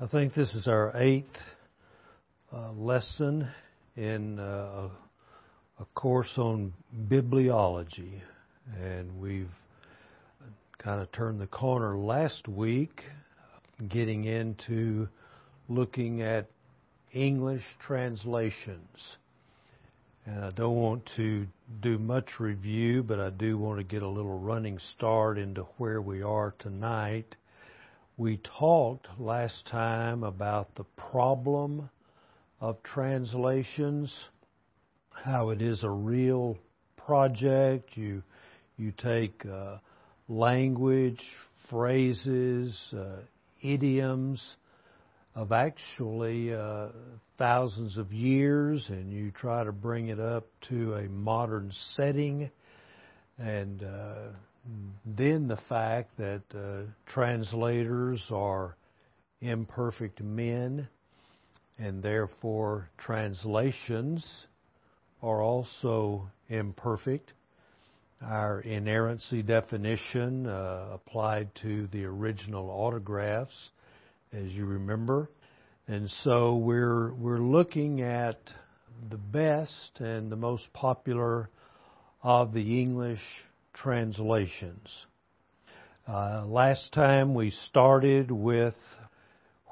I think this is our eighth uh, lesson in uh, a course on bibliology, and we've kind of turned the corner last week, getting into looking at English translations. And I don't want to do much review, but I do want to get a little running start into where we are tonight we talked last time about the problem of translations, how it is a real project. You you take uh, language, phrases, uh, idioms of actually uh, thousands of years, and you try to bring it up to a modern setting and uh, then the fact that uh, translators are imperfect men, and therefore translations are also imperfect. Our inerrancy definition uh, applied to the original autographs, as you remember. And so we're, we're looking at the best and the most popular of the English translations. Uh, last time we started with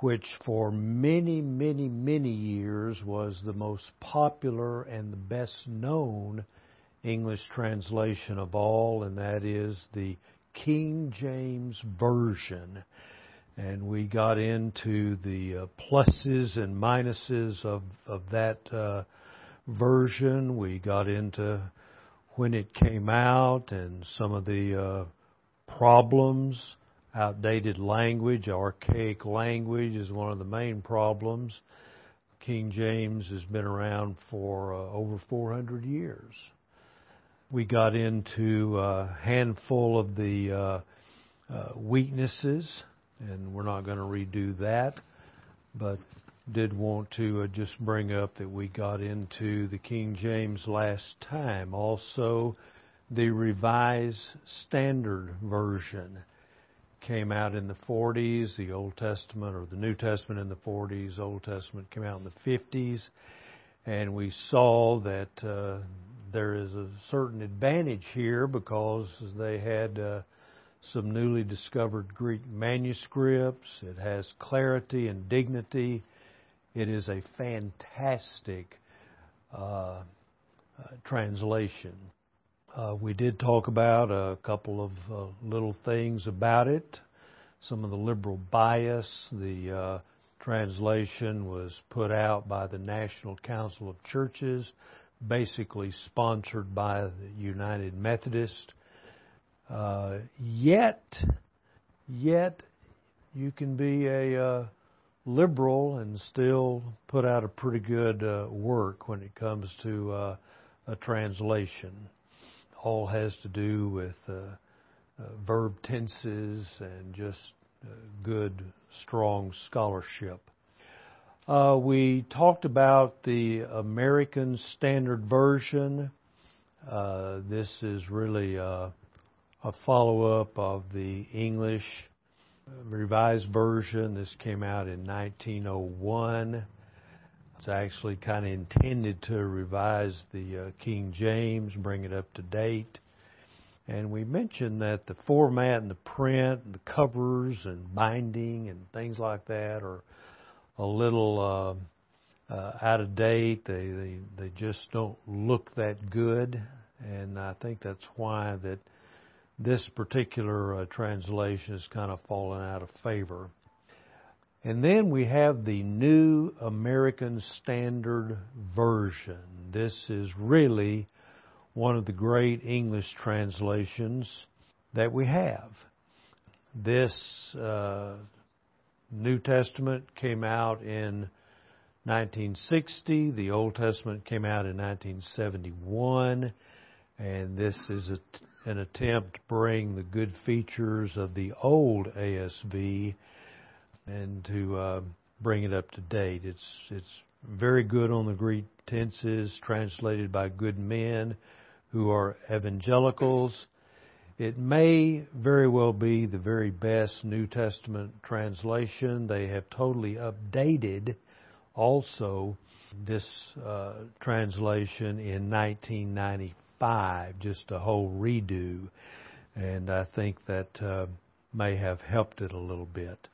which for many, many, many years was the most popular and the best known English translation of all, and that is the King James Version. And we got into the uh, pluses and minuses of, of that uh, version. We got into when it came out and some of the uh, problems. Outdated language, archaic language is one of the main problems. King James has been around for uh, over 400 years. We got into a handful of the uh, uh, weaknesses, and we're not going to redo that, but did want to uh, just bring up that we got into the King James last time. Also, the Revised Standard Version came out in the 40s, the Old Testament or the New Testament in the 40s, Old Testament came out in the 50s, and we saw that uh, there is a certain advantage here because they had uh, some newly discovered Greek manuscripts. It has clarity and dignity it is a fantastic uh, uh, translation. Uh, we did talk about a couple of uh, little things about it. Some of the liberal bias. The uh, translation was put out by the National Council of Churches, basically sponsored by the United Methodist. Uh, yet, yet, you can be a liberal and still put out a pretty good uh, work when it comes to uh, a translation. All has to do with uh, uh verb tenses and just uh, good, strong scholarship. Uh, we talked about the American Standard Version. this is really a, a follow up of the English Revised Version. This came out in 1901. It's actually kind of intended to revise the uh, King James, bring it up to date. And we mentioned that the format and the print and the covers and binding and things like that are a little uh, uh, out of date. They, they they just don't look that good, and I think that's why that this particular uh, translation has kind of fallen out of favor. And then we have the New American Standard Version. This is really one of the great English translations that we have. This uh, New Testament came out in 1960. The Old Testament came out in 1971. And this is a an attempt to bring the good features of the old ASV and to uh, bring it up to date. It's it's very good on the Greek tenses, translated by good men who are evangelicals. It may very well be the very best New Testament translation. They have totally updated also this uh, translation in 1995, just a whole redo, and I think that uh, may have helped it a little bit.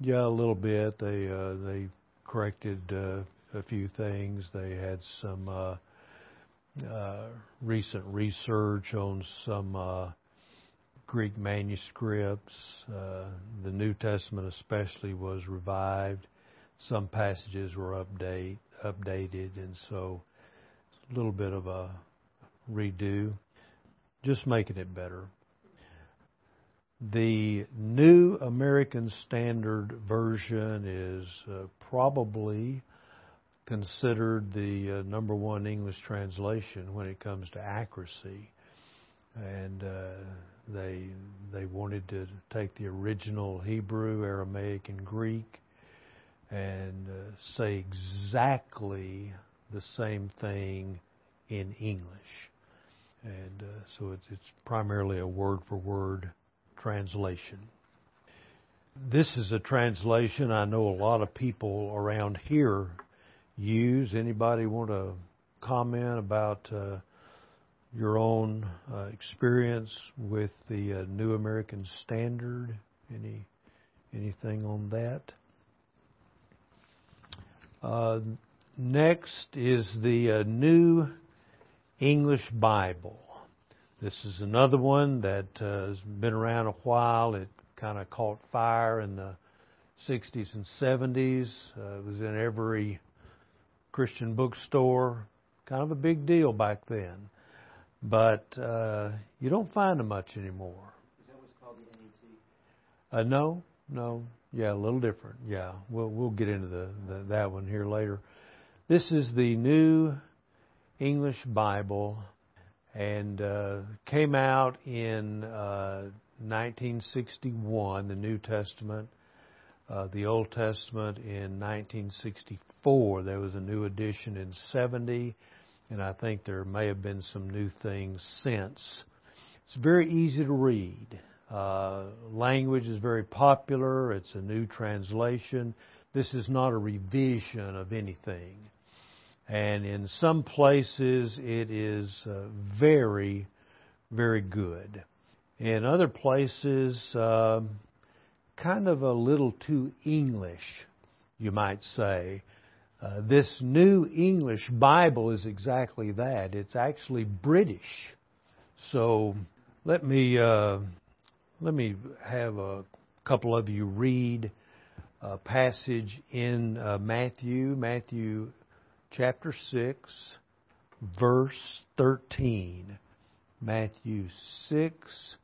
Yeah, a little bit. They uh, they corrected uh, a few things. They had some uh, uh, recent research on some uh, Greek manuscripts. Uh, the New Testament, especially, was revived. Some passages were update updated, and so a little bit of a redo, just making it better. The New American Standard Version is uh, probably considered the uh, number one English translation when it comes to accuracy, and uh, they they wanted to take the original Hebrew, Aramaic, and Greek and uh, say exactly the same thing in English, so it's, it's primarily a word for word translation. This is a translation I know a lot of people around here use. Anybody want to comment about uh, your own uh, experience with the uh, New American Standard? Any anything on that? Uh, next is the uh, New English Bible. This is another one that uh, has been around a while. It kind of caught fire in the 60s and 70s. Uh, it was in every Christian bookstore. Kind of a big deal back then. But uh, you don't find them much anymore. Is that what's called the NET? Uh, no, no. Yeah, a little different. Yeah, we'll we'll get into the, the that one here later. This is the New English Bible, and uh, came out in uh, 1961. The New Testament, uh, the Old Testament in 1964. There was a new edition in 70, and I think there may have been some new things since. It's very easy to read. Uh, language is very popular. It's a new translation. This is not a revision of anything. And in some places, it is uh, very, very good. In other places, uh, kind of a little too English, you might say. Uh, this New English Bible is exactly that. It's actually British. So let me uh, let me have a couple of you read a passage in uh, Matthew, Matthew chapter 6, verse 13. Matthew 6,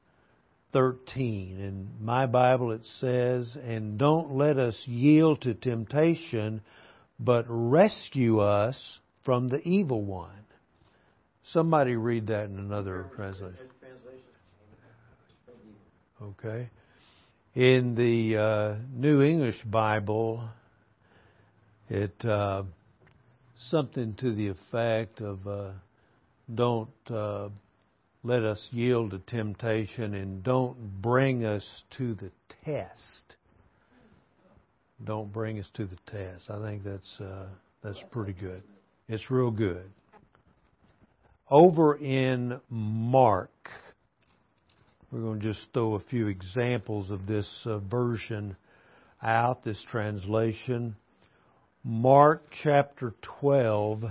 13. In my Bible it says, And don't let us yield to temptation, but rescue us from the evil one. Somebody read that in another translation. Okay. In the uh, New English Bible, it uh, something to the effect of uh, don't uh, let us yield to temptation and don't bring us to the test. Don't bring us to the test. I think that's uh, that's pretty good. It's real good. Over in Mark we're going to just throw a few examples of this uh, version out, this translation. Mark chapter 12,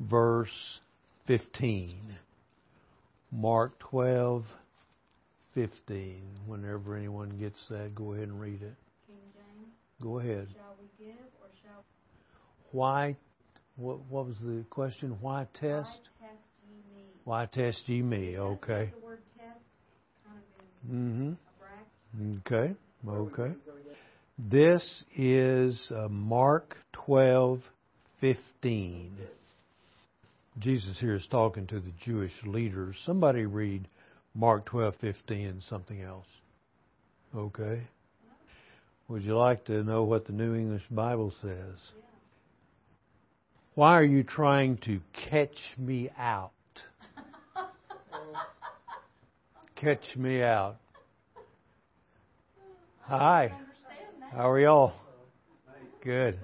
verse 15. Mark 12, 15. Whenever anyone gets that, go ahead and read it. King James. Go ahead. Shall we give or shall Why what what was the question? Why test? Why test ye me? Why test ye me? Okay. The word Mm-hmm. Mm-hmm. Okay. Okay. This is uh, Mark twelve fifteen. Jesus here is talking to the Jewish leaders. Somebody read Mark twelve fifteen and something else. Okay. Would you like to know what the New English Bible says? Why are you trying to catch me out? catch me out. Hi. How are y'all? Good.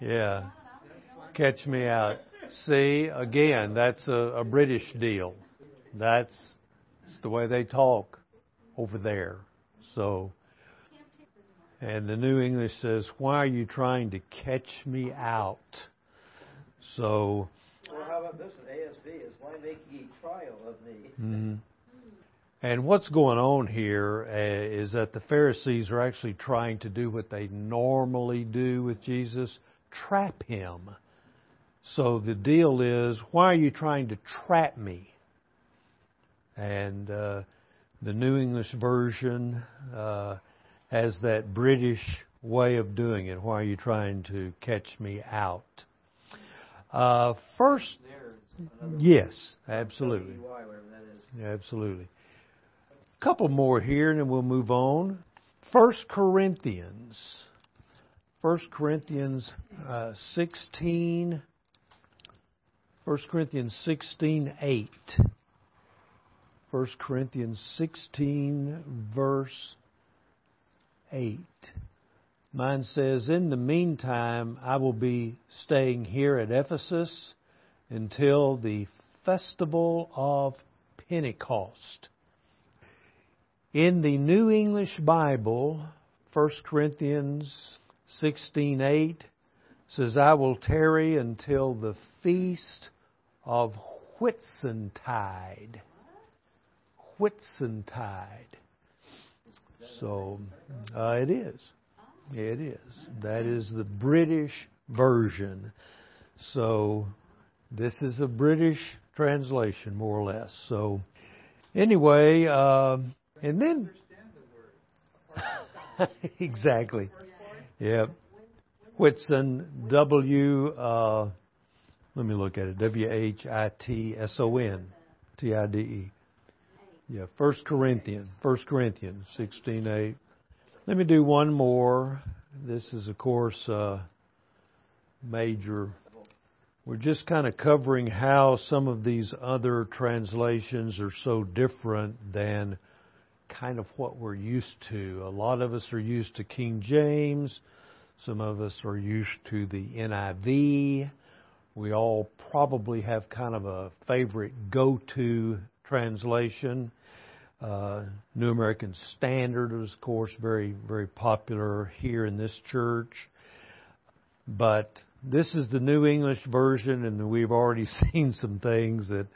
Yeah. Catch me out. See, again, that's a, a British deal. That's, that's the way they talk over there. So, and the New English says, Why are you trying to catch me out? So. Well, how about this one? ASV is, Why make ye trial of me? Mm-hmm. And what's going on here uh, is that the Pharisees are actually trying to do what they normally do with Jesus trap him. So the deal is, why are you trying to trap me? And uh, the New English Version uh, has that British way of doing it. Why are you trying to catch me out? Uh, first, yes, absolutely. Absolutely couple more here and then we'll move on. First Corinthians. First Corinthians uh, 16. First Corinthians 16, 8. First Corinthians 16, verse 8. Mine says, In the meantime, I will be staying here at Ephesus until the festival of Pentecost in the New English Bible, 1 Corinthians 16:8 says, "I will tarry until the feast of Whitsuntide." Whitsuntide. So uh, it is. It is. That is the British version. So this is a British translation, more or less. So anyway, uh, and then, exactly. Yeah. Whitson, W, uh, let me look at it, W H I T S O N, T I D E. Yeah, First Corinthians, First Corinthians, sixteen eight. Let me do one more. This is, of course, uh, major. We're just kind of covering how some of these other translations are so different than kind of what we're used to. A lot of us are used to King James. Some of us are used to the NIV. We all probably have kind of a favorite go-to translation. Uh, New American Standard is, of course, very, very popular here in this church. But this is the New English version, and we've already seen some things that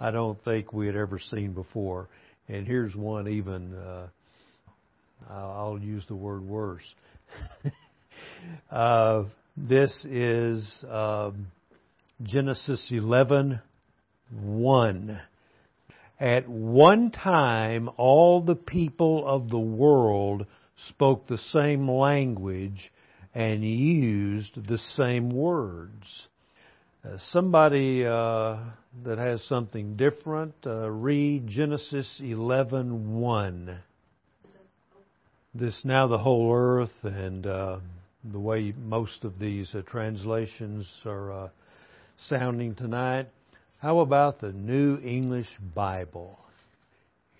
I don't think we had ever seen before. And here's one even, uh, I'll use the word worse. uh, this is um, Genesis 11, 1. At one time, all the people of the world spoke the same language and used the same words. Uh, somebody uh, that has something different, uh, read Genesis 11:1. This now the whole earth, and uh, the way most of these uh, translations are sounding tonight. How about the New English Bible?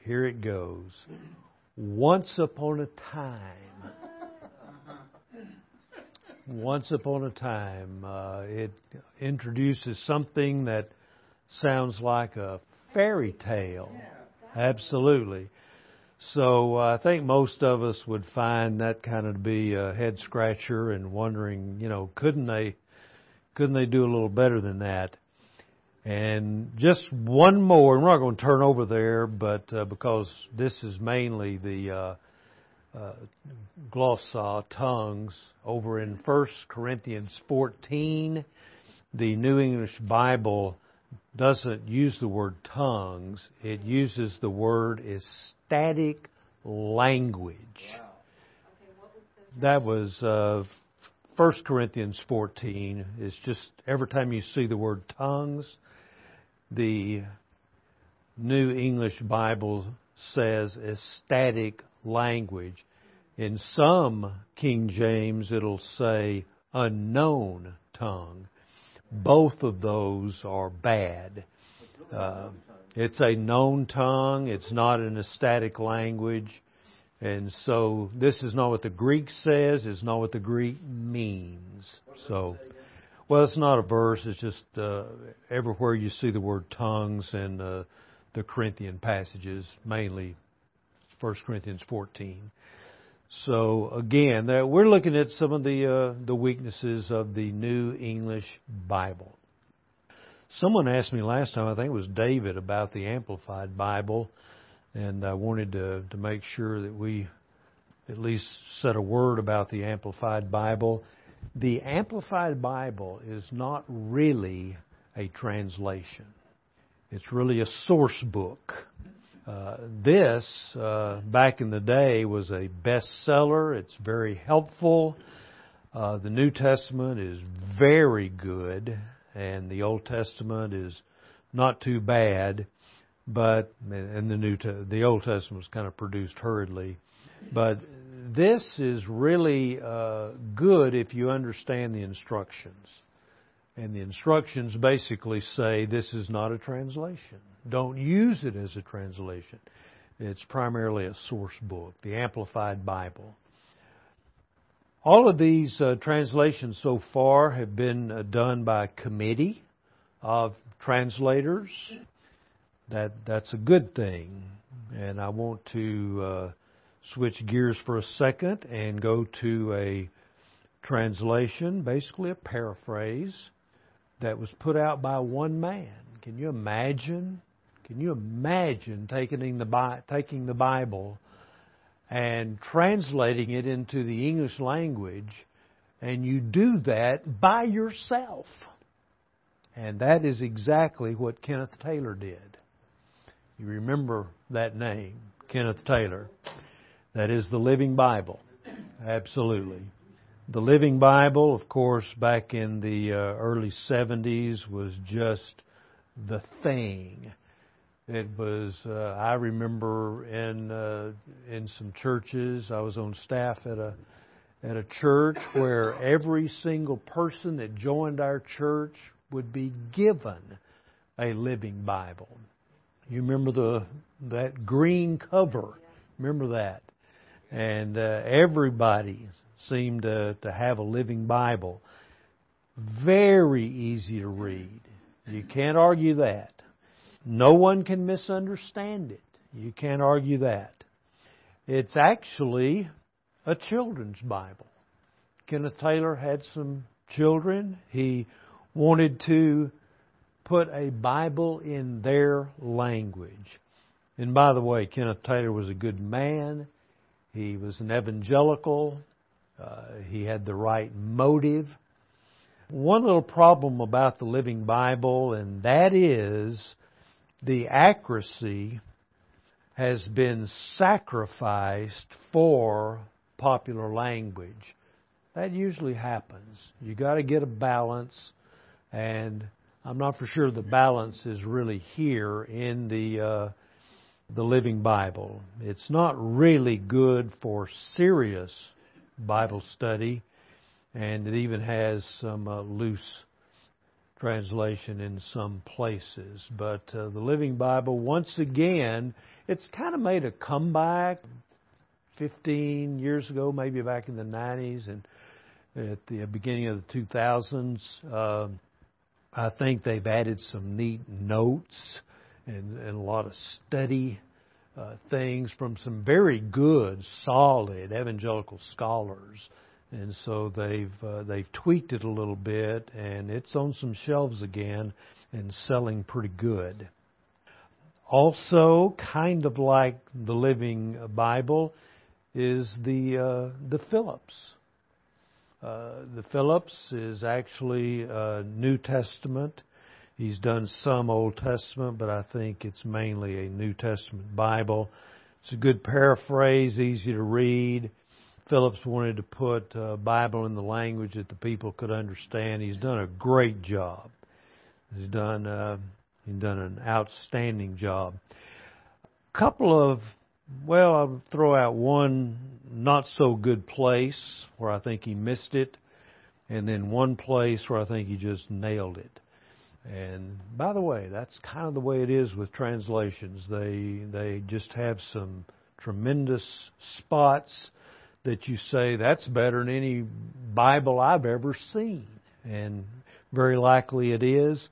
Here it goes. Once upon a time once Upon a Time. Uh, it introduces something that sounds like a fairy tale. Absolutely. So uh, I think most of us would find that kind of to be a head scratcher and wondering, you know, couldn't they couldn't they do a little better than that? And just one more, and we're not going to turn over there, but uh, because this is mainly the uh, uh, glossa, tongues, over in 1 Corinthians 14. The New English Bible doesn't use the word tongues, it uses the word ecstatic language. Wow. that was uh, 1 Corinthians 14. It's just every time you see the word tongues, the New English Bible says ecstatic language. In some King James, it'll say unknown tongue. Both of those are bad. Uh, It's a known tongue. It's not an static language. And so this is not what the Greek says. It's not what the Greek means. So, well, it's not a verse. It's just uh, everywhere you see the word tongues in uh, the Corinthian passages, mainly 1 Corinthians 14. So again, we're looking at some of the uh, the weaknesses of the New English Bible. Someone asked me last time, I think it was David, about the Amplified Bible, and I wanted to to make sure that we at least said a word about the Amplified Bible. The Amplified Bible is not really a translation. It's really a source book. Uh, this, uh, back in the day, was a bestseller. It's very helpful. Uh, the New Testament is very good, and the Old Testament is not too bad. But and the New the Old Testament was kind of produced hurriedly, but this is really uh, good if you understand the instructions. And the instructions basically say this is not a translation. Don't use it as a translation. It's primarily a source book, the Amplified Bible. All of these uh, translations so far have been uh, done by a committee of translators. That that's a good thing, and I want to uh, switch gears for a second and go to a translation, basically a paraphrase that was put out by one man. Can you imagine? Can you imagine taking the taking the Bible and translating it into the English language, and you do that by yourself? And that is exactly what Kenneth Taylor did. You remember that name, Kenneth Taylor. That is the Living Bible. Absolutely. The Living Bible, of course, back in the uh, early 70s was just the thing. It was. Uh, I remember in uh, in some churches. I was on staff at a at a church where every single person that joined our church would be given a Living Bible. You remember the that green cover? Remember that? And uh, everybody seem to, to have a living Bible. Very easy to read. You can't argue that. No one can misunderstand it. You can't argue that. It's actually a children's Bible. Kenneth Taylor had some children. He wanted to put a Bible in their language. And by the way, Kenneth Taylor was a good man. He was an evangelical. Uh, he had the right motive. One little problem about the Living Bible, and that is the accuracy has been sacrificed for popular language. That usually happens. You got to get a balance, and I'm not for sure the balance is really here in the uh, the Living Bible. It's not really good for serious Bible study, and it even has some uh, loose translation in some places. But uh, the Living Bible, once again, it's kind of made a comeback 15 years ago, maybe back in the 90s and at the beginning of the 2000s. Uh, I think they've added some neat notes and, and a lot of study uh, things from some very good, solid evangelical scholars, and so they've uh, they've tweaked it a little bit, and it's on some shelves again and selling pretty good. Also, kind of like the Living Bible, is the uh, the Phillips. Uh, the Phillips is actually a New Testament He's done some Old Testament, but I think it's mainly a New Testament Bible. It's a good paraphrase, easy to read. Phillips wanted to put a Bible in the language that the people could understand. He's done a great job. He's done uh, he's done an outstanding job. A couple of well, I'll throw out one not so good place where I think he missed it, and then one place where I think he just nailed it And by the way, that's kind of the way it is with translations. They they just have some tremendous spots that you say that's better than any Bible I've ever seen. And very likely it is.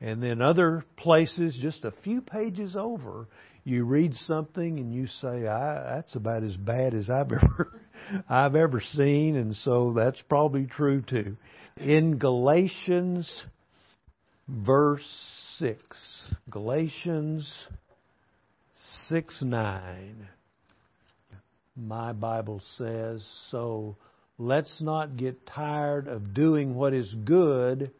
And then other places, just a few pages over, you read something and you say, "That's about as bad as I've ever I've ever seen," and so that's probably true too. In Galatians, verse six, Galatians six nine. My Bible says, "So let's not get tired of doing what is good."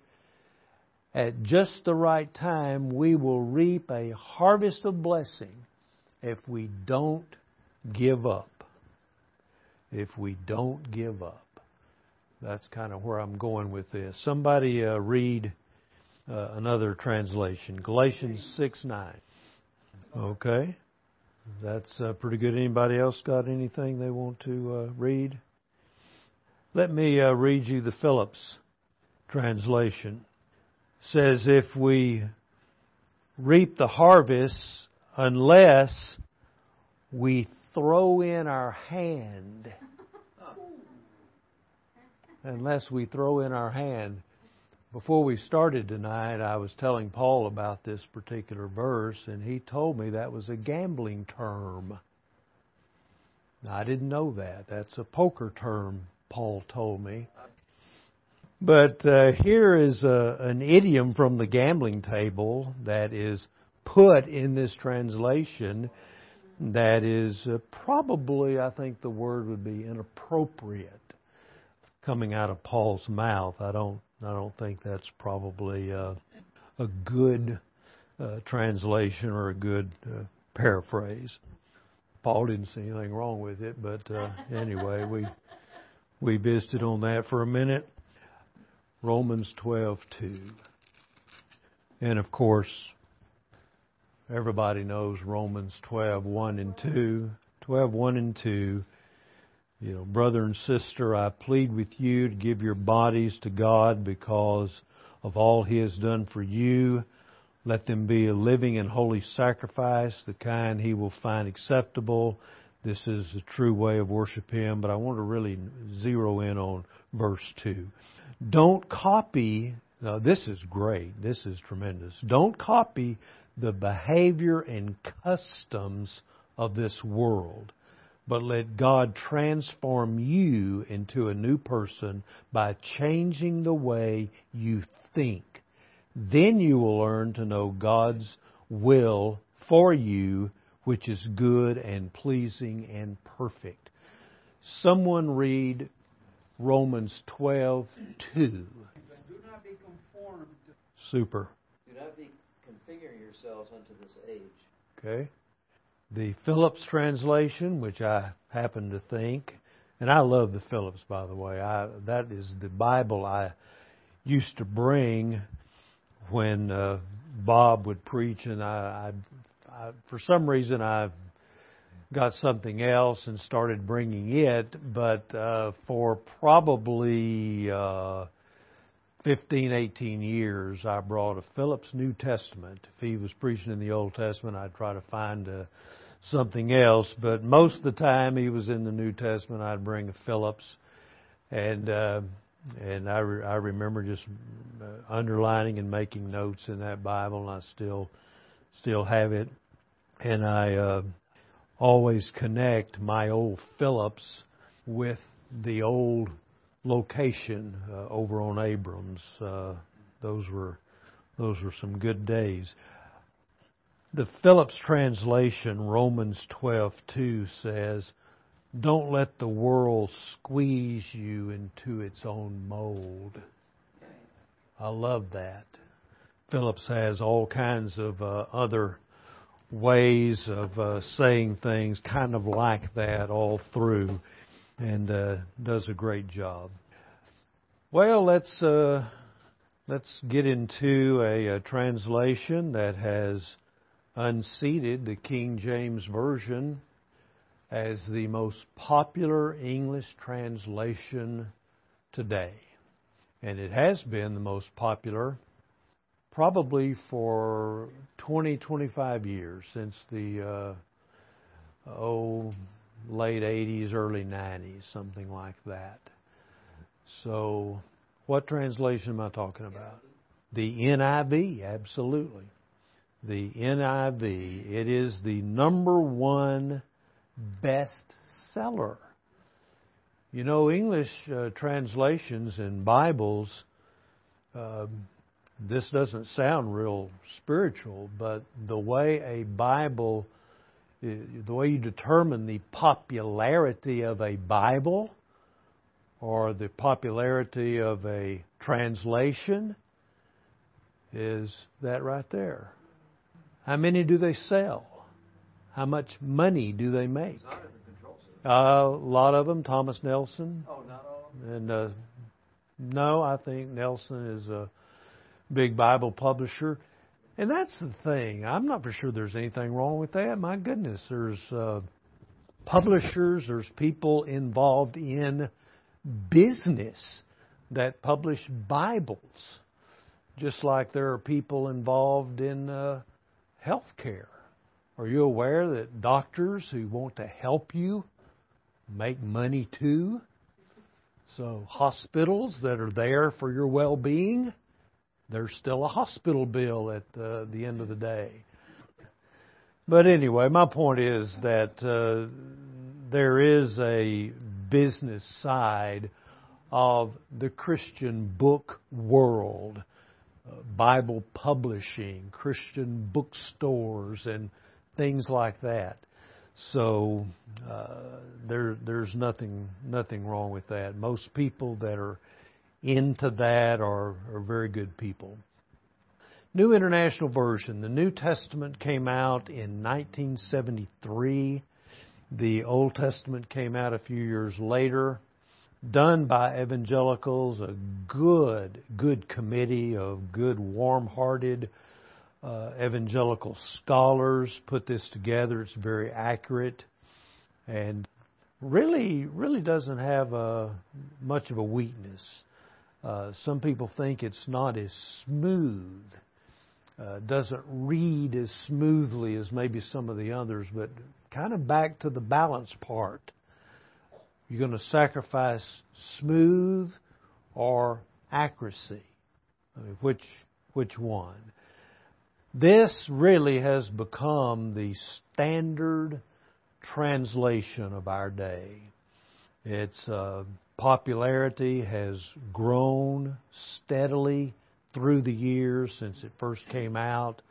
at just the right time, we will reap a harvest of blessing if we don't give up. If we don't give up. That's kind of where I'm going with this. Somebody uh, read uh, another translation Galatians 6 9. Okay. That's uh, pretty good. Anybody else got anything they want to uh, read? Let me uh, read you the Phillips translation says if we reap the harvest unless we throw in our hand. Unless we throw in our hand. Before we started tonight, I was telling Paul about this particular verse, and he told me that was a gambling term. I didn't know that. That's a poker term, Paul told me. But uh, here is a, an idiom from the gambling table that is put in this translation that is uh, probably, I think the word would be inappropriate coming out of Paul's mouth. I don't, I don't think that's probably uh, a good uh, translation or a good uh, paraphrase. Paul didn't see anything wrong with it, but uh, anyway, we we visited on that for a minute. Romans 12:2. And of course, everybody knows Romans 12:1 and 2. 12:1 and 2. You know, brother and sister, I plead with you to give your bodies to God because of all He has done for you. Let them be a living and holy sacrifice, the kind He will find acceptable. This is the true way of worship Him, but I want to really zero in on verse 2. Don't copy, now this is great, this is tremendous. Don't copy the behavior and customs of this world, but let God transform you into a new person by changing the way you think. Then you will learn to know God's will for you, which is good and pleasing and perfect. Someone read Romans 12, 2. Do not be conformed. Super. Do not be configuring yourselves unto this age. Okay. The Phillips translation, which I happen to think, and I love the Phillips, by the way. I, that is the Bible I used to bring when uh, Bob would preach, and I, I, I, for some reason, I got something else and started bringing it, but uh, for probably uh, 15, 18 years, I brought a Phillips New Testament. If he was preaching in the Old Testament, I'd try to find uh, something else, but most of the time he was in the New Testament, I'd bring a Phillips, and uh, and I re- I remember just uh, underlining and making notes in that Bible, and I still still have it, and I. Uh, always connect my old Phillips with the old location uh, over on Abrams. Uh, those were those were some good days. The Phillips translation, Romans 12:2 says, "Don't let the world squeeze you into its own mold." I love that. Phillips has all kinds of uh, other ways of uh, saying things kind of like that all through and uh, does a great job. Well, let's uh, let's get into a, a, translation that has unseated the King James version as the most popular English translation today. And it has been the most popular probably for 20, 25 years since the uh, oh late 80s, early 90s, something like that. So, what translation am I talking about? The NIV, absolutely. The NIV. It is the number one best seller. You know, English uh, translations and Bibles, uh, this doesn't sound real spiritual, but the way a Bible, uh, the way you determine the popularity of a Bible or the popularity of a translation is that right there. How many do they sell? How much money do they make? Uh, a lot of them. Thomas Nelson, Oh, not all of them? and uh, no, I think Nelson is a big Bible publisher. And that's the thing. I'm not for sure there's anything wrong with that. My goodness, there's uh, publishers, there's people involved in business that publish Bibles, just like there are people involved in uh, health care. Are you aware that doctors who want to help you make money too? So, hospitals that are there for your well being, there's still a hospital bill at uh, the end of the day. But anyway, my point is that uh, there is a business side of the Christian book world, Bible publishing, Christian bookstores, and things like that. So uh, there, there's nothing, nothing wrong with that. Most people that are into that are, are very good people. New International Version. The New Testament came out in 1973. The Old Testament came out a few years later. Done by evangelicals, a good, good committee of good, warm hearted uh, evangelical scholars put this together. It's very accurate and really, really doesn't have a, much of a weakness. Uh, some people think it's not as smooth, uh, doesn't read as smoothly as maybe some of the others, but kind of back to the balance part. You're going to sacrifice smooth or accuracy. I mean, which which one? This really has become the standard translation of our day. Its uh, popularity has grown steadily through the years since it first came out.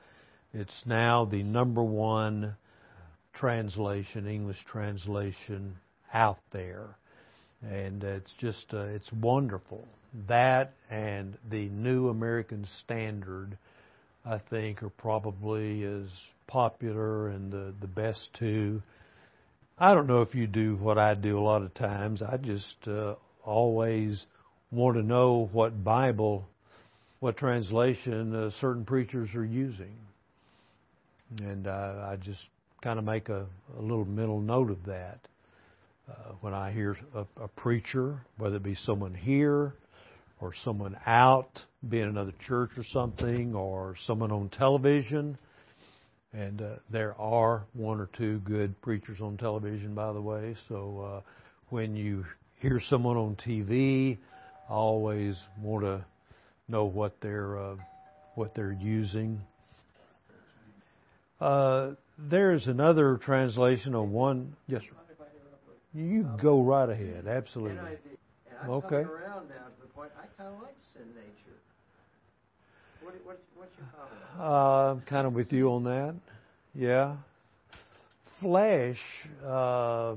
It's now the number one translation, English translation out there. And it's just, uh, it's wonderful. That and the New American Standard, I think, are probably as popular and the, the best two. I don't know if you do what I do a lot of times. I just uh, always want to know what Bible, what translation uh, certain preachers are using. And uh, I just kind of make a, a little mental note of that. Uh, when I hear a, a preacher, whether it be someone here or someone out, be in another church or something, or someone on television, and uh, there are one or two good preachers on television, by the way. So uh, when you hear someone on TV, I always want to know what they're uh, what they're using. Uh, there's another translation of one. Yes, sir. Mind if I interrupt with You go right ahead. Absolutely. NIV? And I'm Okay. coming around now to the point, I kind of like sin nature. What, what, what's your comment? Uh, I'm kind of with you on that. Yeah. Flesh, uh,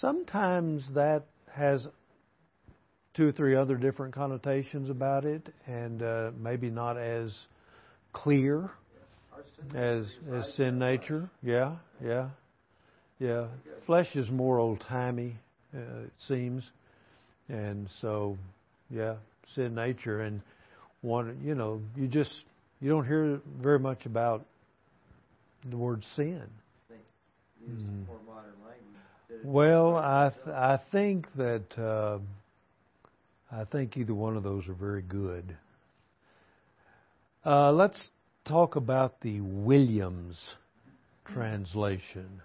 sometimes that has two or three other different connotations about it, and uh, maybe not as clear as as sin nature. Yeah, yeah, yeah. Flesh is more old timey, uh, it seems, and so yeah, sin nature and one. You know, you just you don't hear very much about the word sin. Mm. more modern language. Did it- Well, I th- I think that uh, I think either one of those are very good. Uh, let's talk about the Williams translation.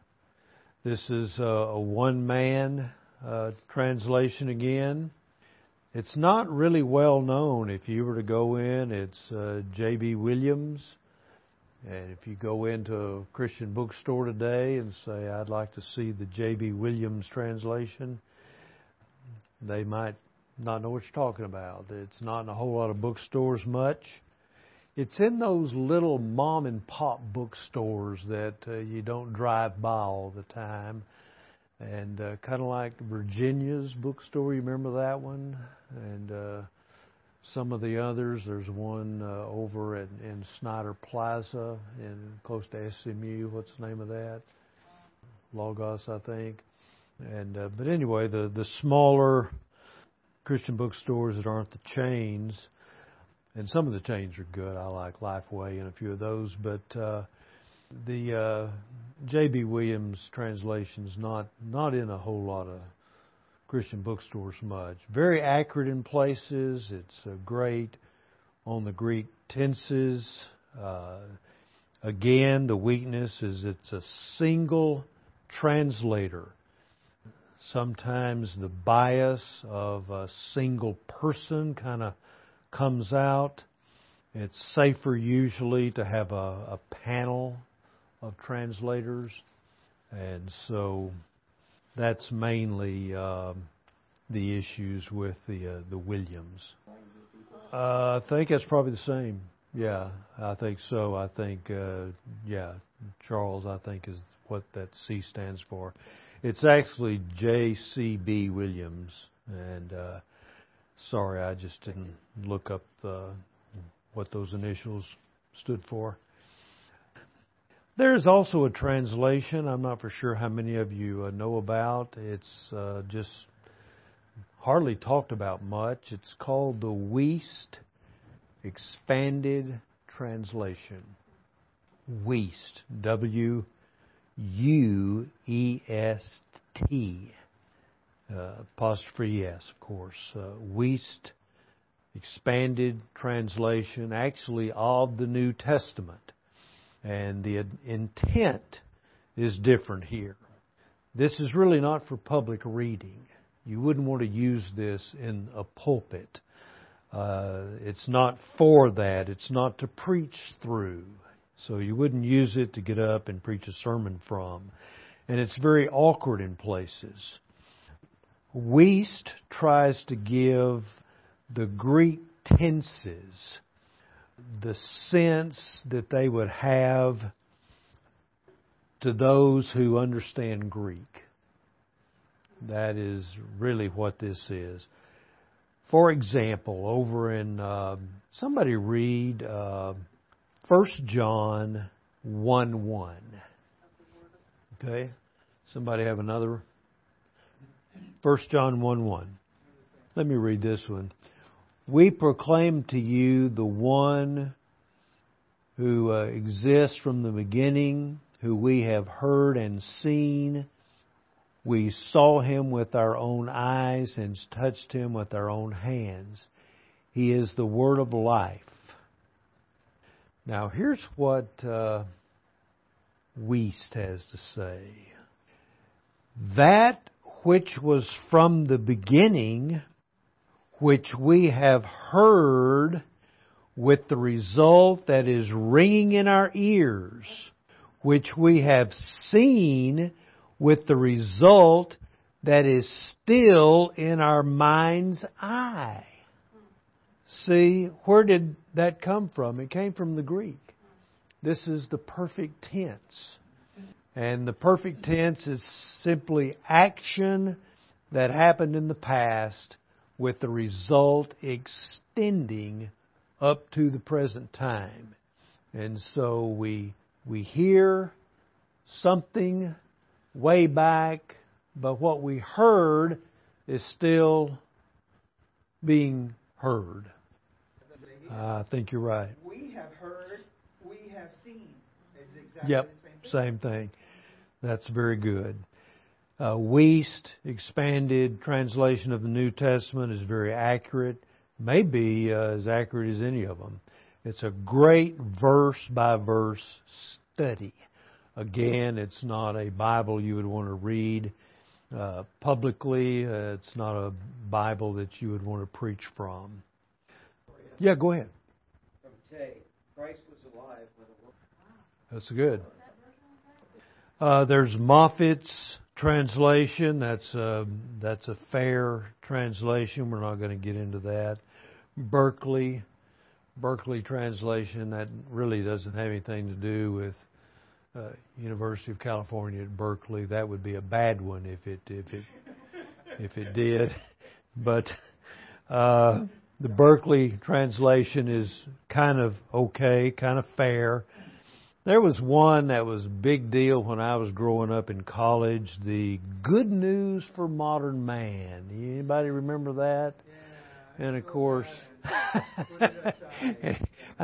This is a, one man uh, translation again. It's not really well known. If you were to go in, it's uh, J.B. Williams. And if you go into a Christian bookstore today and say, I'd like to see the J.B. Williams translation, they might not know what you're talking about. It's not in a whole lot of bookstores much. It's in those little mom and pop bookstores that uh, you don't drive by all the time. And uh, kind of like Virginia's bookstore, you remember that one? And uh, some of the others. There's one uh, over at, in Snider Plaza, in close to SMU. What's the name of that? Logos, I think. And uh, but anyway, the the smaller Christian bookstores that aren't the chains and some of the chains are good. I like Lifeway and a few of those, but uh, the uh, J.B. Williams translation's not not in a whole lot of Christian bookstores much. Very accurate in places. It's uh, great on the Greek tenses. Uh, again, the weakness is it's a single translator. Sometimes the bias of a single person kind of comes out. It's safer usually to have a, a panel of translators, and so that's mainly um, the issues with the uh, the Williams. Uh, I think that's probably the same. Yeah, I think so. I think uh, yeah, Charles. I think is what that C stands for. It's actually J.C.B. Williams, and uh, Sorry, I just didn't look up the, what those initials stood for. There's also a translation I'm not for sure how many of you uh, know about. It's uh, just hardly talked about much. It's called the Wuest Expanded Translation. Wuest, W U E S T apostrophe yes, of course. Uh, Wuest expanded translation, actually of the New Testament, and the intent is different here. This is really not for public reading. You wouldn't want to use this in a pulpit. Uh, it's not for that. It's not to preach through. So you wouldn't use it to get up and preach a sermon from. And it's very awkward in places. Wuest tries to give the Greek tenses the sense that they would have to those who understand Greek. That is really what this is. For example, over in uh, somebody read uh, 1 John 1 1. Okay? Somebody have another 1 John 1 1. Let me read this one. We proclaim to you the one who uh, exists from the beginning, who we have heard and seen. We saw him with our own eyes and touched him with our own hands. He is the word of life. Now, here's what uh, Wuest has to say. That which was from the beginning, which we have heard with the result that is ringing in our ears, which we have seen with the result that is still in our mind's eye. See, where did that come from? It came from the Greek. This is the perfect tense. And the perfect tense is simply action that happened in the past with the result extending up to the present time. And so we we hear something way back, but what we heard is still being heard. I think you're right. We have heard, we have seen. Exactly yep, same thing. That's very good. Uh, expanded translation of the New Testament is very accurate, maybe uh, as accurate as any of them. It's a great verse by verse study. Again, it's not a Bible you would want to read uh, publicly. Uh, it's not a Bible that you would want to preach from. Yeah, go ahead. From Tay, Christ was alive when a woman. That's good. Uh, there's Moffatt's translation. That's a, that's a fair translation. We're not going to get into that. Berkeley, Berkeley translation. That really doesn't have anything to do with uh, University of California at Berkeley. That would be a bad one if it if it if it did. But uh, the Berkeley translation is kind of okay, kind of fair. There was one that was big deal when I was growing up in college. The Good News for Modern Man. Anybody remember that? Yeah, and of course, I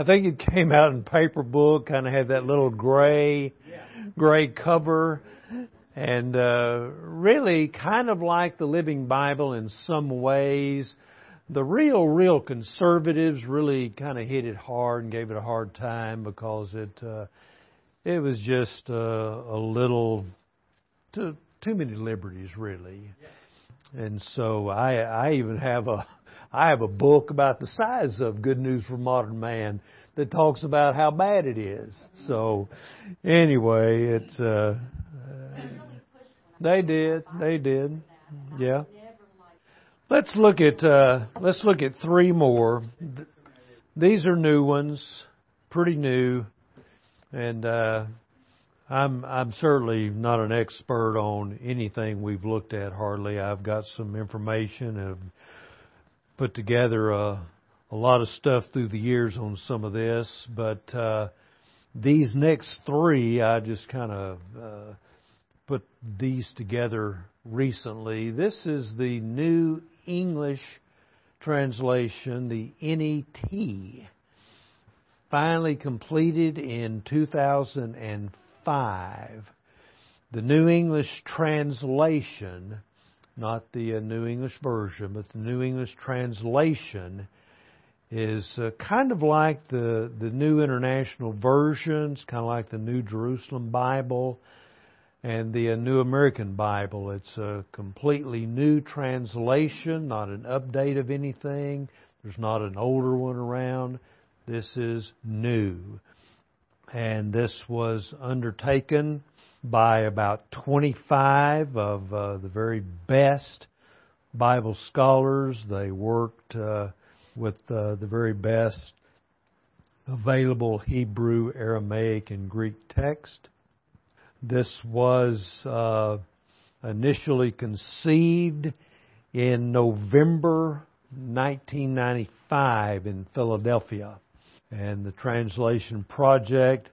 think it came out in paper book. Kind of had that little gray, gray cover, and uh, really kind of like the Living Bible in some ways. The real, real conservatives really kind of hit it hard and gave it a hard time because it. Uh, it was just uh, a little too too many liberties really. And so i i even have a i have a book about the size of good news for modern man that talks about how bad it is. So anyway it's uh they did they did. Yeah. Let's look at uh let's look at three more. These are new ones pretty new and uh, I'm I'm certainly not an expert on anything we've looked at. Hardly, I've got some information and have put together a, a lot of stuff through the years on some of this. But uh, these next three, I just kind of uh, put these together recently. This is the New English translation, the NET finally completed in 2005. The New English translation, not the uh, New English version, but the New English translation is uh, kind of like the, the New International Versions, kind of like the New Jerusalem Bible and the uh, New American Bible. It's a completely new translation, not an update of anything. There's not an older one around. This is new. And this was undertaken by about 25 of uh, the very best Bible scholars. They worked uh, with uh, the very best available Hebrew, Aramaic, and Greek text. This was uh, initially conceived in November 1995 in Philadelphia. And the translation project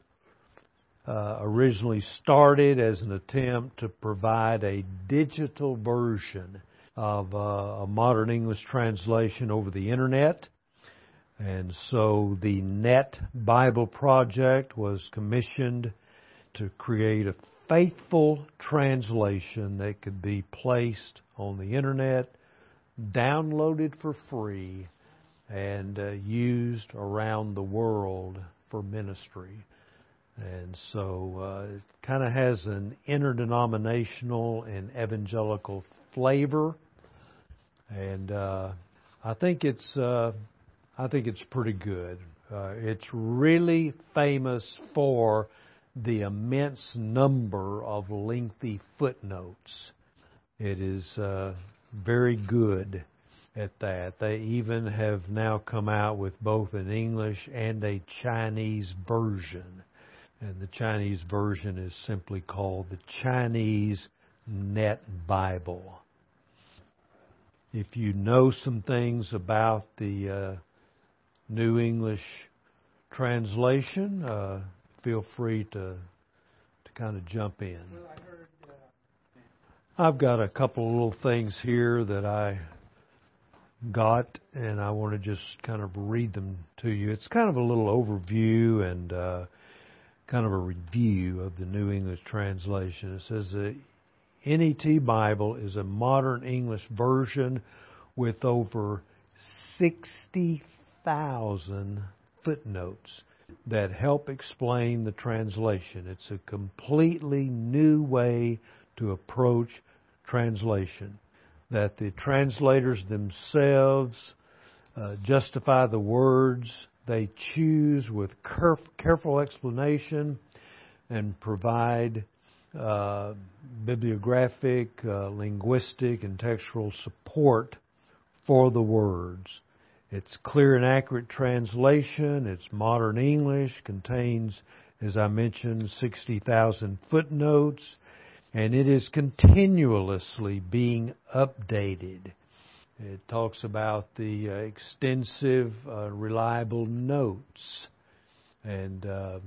uh, originally started as an attempt to provide a digital version of uh, a modern English translation over the internet. And so the Net Bible Project was commissioned to create a faithful translation that could be placed on the internet, downloaded for free, and uh, used around the world for ministry. And so uh, it kind of has an interdenominational and evangelical flavor, and uh, I think it's uh, I think it's pretty good. Uh, it's really famous for the immense number of lengthy footnotes. It is uh, very good at that. They even have now come out with both an English and a Chinese version. And the Chinese version is simply called the Chinese Net Bible. If you know some things about the uh, New English translation, uh, feel free to to kind of jump in. Uh, I've got a couple of little things here that I got, and I want to just kind of read them to you. It's kind of a little overview and uh, kind of a review of the New English translation. It says the NET Bible is a modern English version with over 60,000 footnotes that help explain the translation. It's a completely new way to approach translation. That the translators themselves uh, justify the words they choose with careful explanation and provide uh, bibliographic, uh, linguistic, and textual support for the words. It's clear and accurate translation. It's modern English, contains, as I mentioned, 60,000 footnotes, and it is continuously being updated. It talks about the uh, extensive, uh, reliable notes. And uh,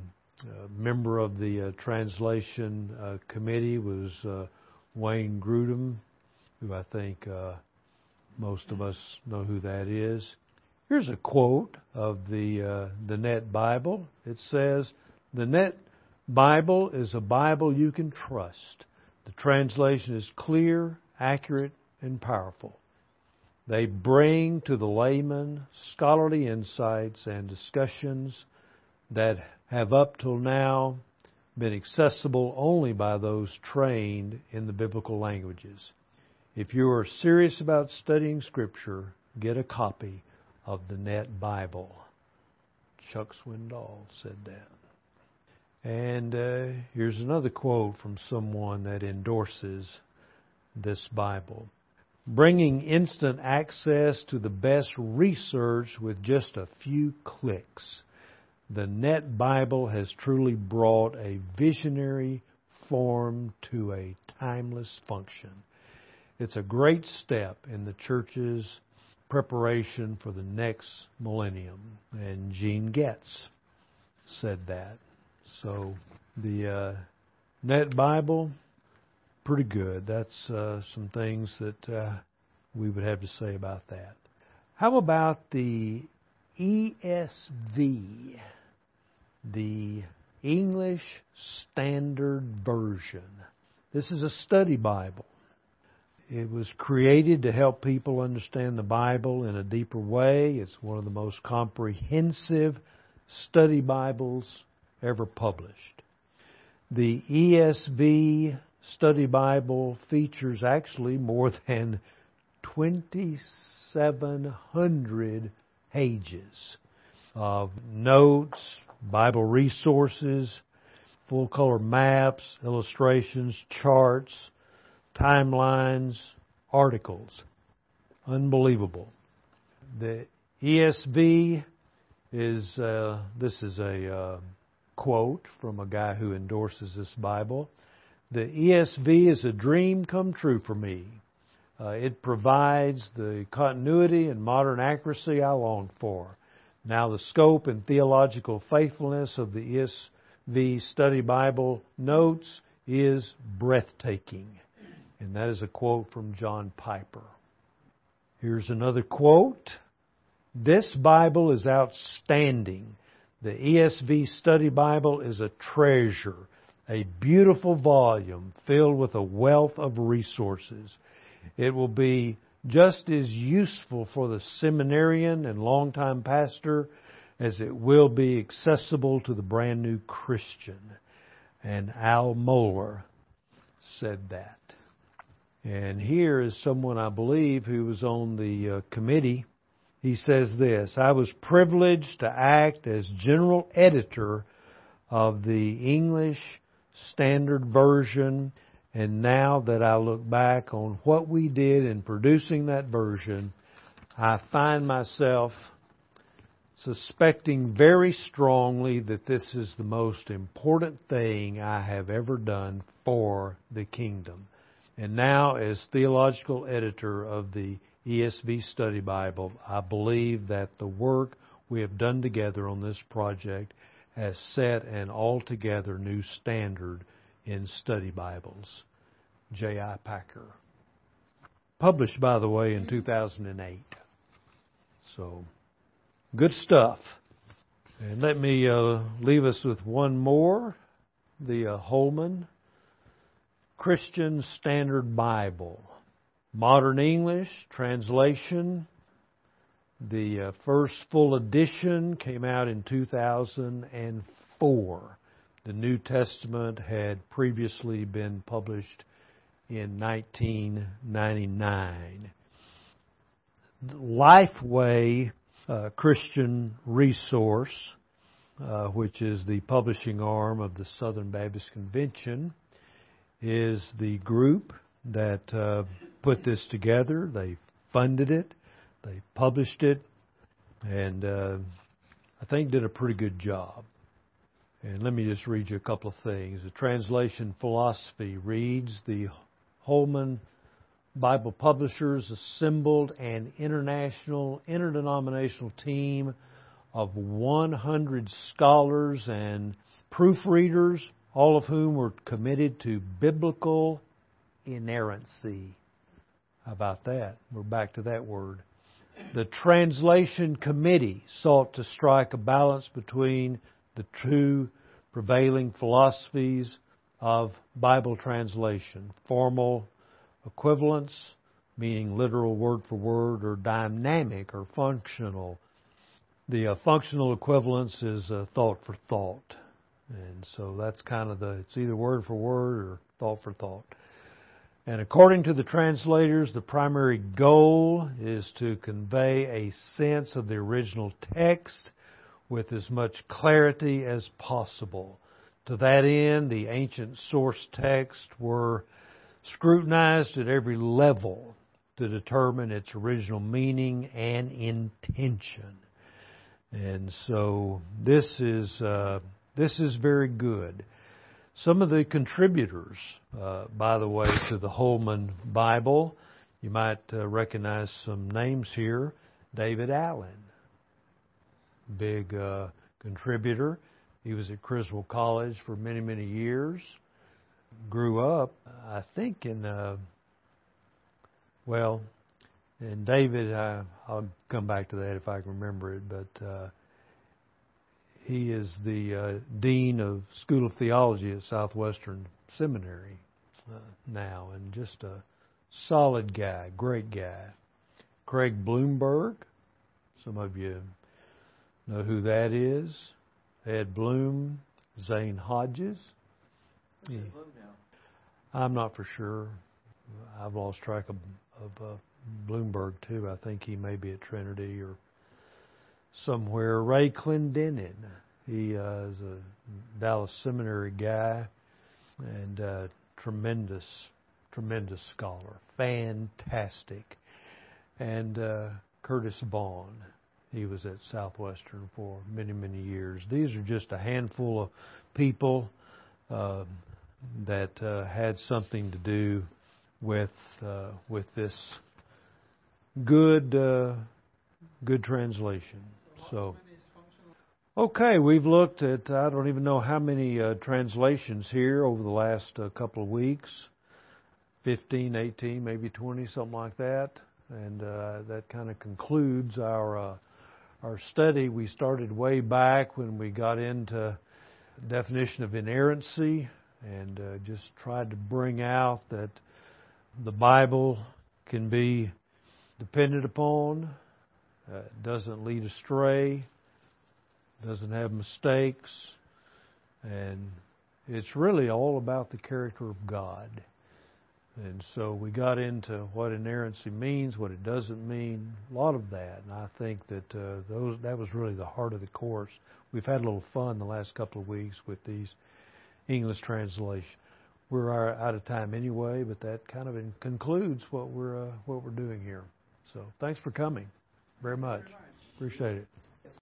a member of the uh, translation uh, committee was uh, Wayne Grudem, who I think most of us know who that is. Here's a quote of the the Net Bible. It says, "The Net Bible is a Bible you can trust. The translation is clear, accurate, and powerful. They bring to the layman scholarly insights and discussions that have up till now been accessible only by those trained in the biblical languages. If you are serious about studying Scripture, get a copy of the Net Bible. Chuck Swindoll said that. And uh, here's another quote from someone that endorses this Bible bringing instant access to the best research with just a few clicks. The Net Bible has truly brought a visionary form to a timeless function. It's a great step in the church's preparation for the next millennium. And Gene Getz said that. So the uh, Net Bible pretty good. That's uh, some things that uh, we would have to say about that. How about the ESV, the English Standard Version? This is a study Bible. It was created to help people understand the Bible in a deeper way. It's one of the most comprehensive study Bibles ever published. The ESV study Bible features actually more than 2,700 pages of notes, Bible resources, full color maps, illustrations, charts, timelines, articles. Unbelievable. The ESV is, uh, this is a uh, quote from a guy who endorses this Bible. The ESV is a dream come true for me. Uh, it provides the continuity and modern accuracy I long for. Now, the scope and theological faithfulness of the ESV Study Bible notes is breathtaking. And that is a quote from John Piper. Here's another quote. This Bible is outstanding. The ESV Study Bible is a treasure a beautiful volume filled with a wealth of resources. It will be just as useful for the seminarian and longtime pastor as it will be accessible to the brand new Christian. And Al Mohler said that. And here is someone I believe who was on the uh, committee. He says this I was privileged to act as general editor of the English Standard Version. And now that I look back on what we did in producing that version, I find myself suspecting very strongly that this is the most important thing I have ever done for the kingdom. And now, as theological editor of the ESV Study Bible, I believe that the work we have done together on this project has set an altogether new standard in study Bibles. J.I. Packer. Published, by the way, in 2008. So, good stuff. And let me uh, leave us with one more the uh, Holman Christian Standard Bible. Modern English translation The uh, first full edition came out in 2004. The New Testament had previously been published in 1999. Lifeway uh, Christian Resource, uh, which is the publishing arm of the Southern Baptist Convention, is the group that uh, put this together. They funded it. They published it, and uh, I think did a pretty good job. And let me just read you a couple of things. The translation philosophy reads the Holman Bible Publishers assembled an international, interdenominational team of 100 scholars and proofreaders, all of whom were committed to biblical inerrancy. About that? We're back to that word. The translation committee sought to strike a balance between the two prevailing philosophies of Bible translation formal equivalence, meaning literal word for word, or dynamic or functional. The uh, functional equivalence is uh, thought for thought. And so that's kind of the, it's either word for word or thought for thought. And according to the translators, the primary goal is to convey a sense of the original text with as much clarity as possible. To that end, the ancient source texts were scrutinized at every level to determine its original meaning and intention. And so this is uh, this is very good. Some of the contributors, uh, by the way, to the Holman Bible, you might uh, recognize some names here. David Allen, big uh, contributor. He was at Criswell College for many, many years. Grew up, I think, in, uh, well, and David, I, I'll come back to that if I can remember it, but uh, he is the uh, dean of School of Theology at Southwestern Seminary uh, now, and just a solid guy, great guy. Craig Blomberg, some of you know who that is. Ed Blum, Zane Hodges. Yeah. I'm not for sure. I've lost track of, of uh, Blomberg too. I think he may be at Trinity or somewhere. Ray Clendenen. He uh, is a Dallas Seminary guy and uh, tremendous, tremendous scholar. Fantastic. And uh, Curtis Vaughan. He was at Southwestern for many, many years. These are just a handful of people uh, that uh, had something to do with uh, with this good uh, good translation. So. Okay, we've looked at, I don't even know how many uh, translations here over the last uh, couple of weeks 15, 18, maybe 20, something like that. And uh, that kind of concludes our, uh, our study. We started way back when we got into definition of inerrancy and uh, just tried to bring out that the Bible can be depended upon, uh, doesn't lead astray, doesn't have mistakes, and it's really all about the character of God. And so we got into what inerrancy means, what it doesn't mean, a lot of that. And I think that uh, those that was really the heart of the course. We've had a little fun the last couple of weeks with these English translations. We're out of time anyway, but that kind of concludes what we're uh, what we're doing here. So thanks for coming, very much. Appreciate it.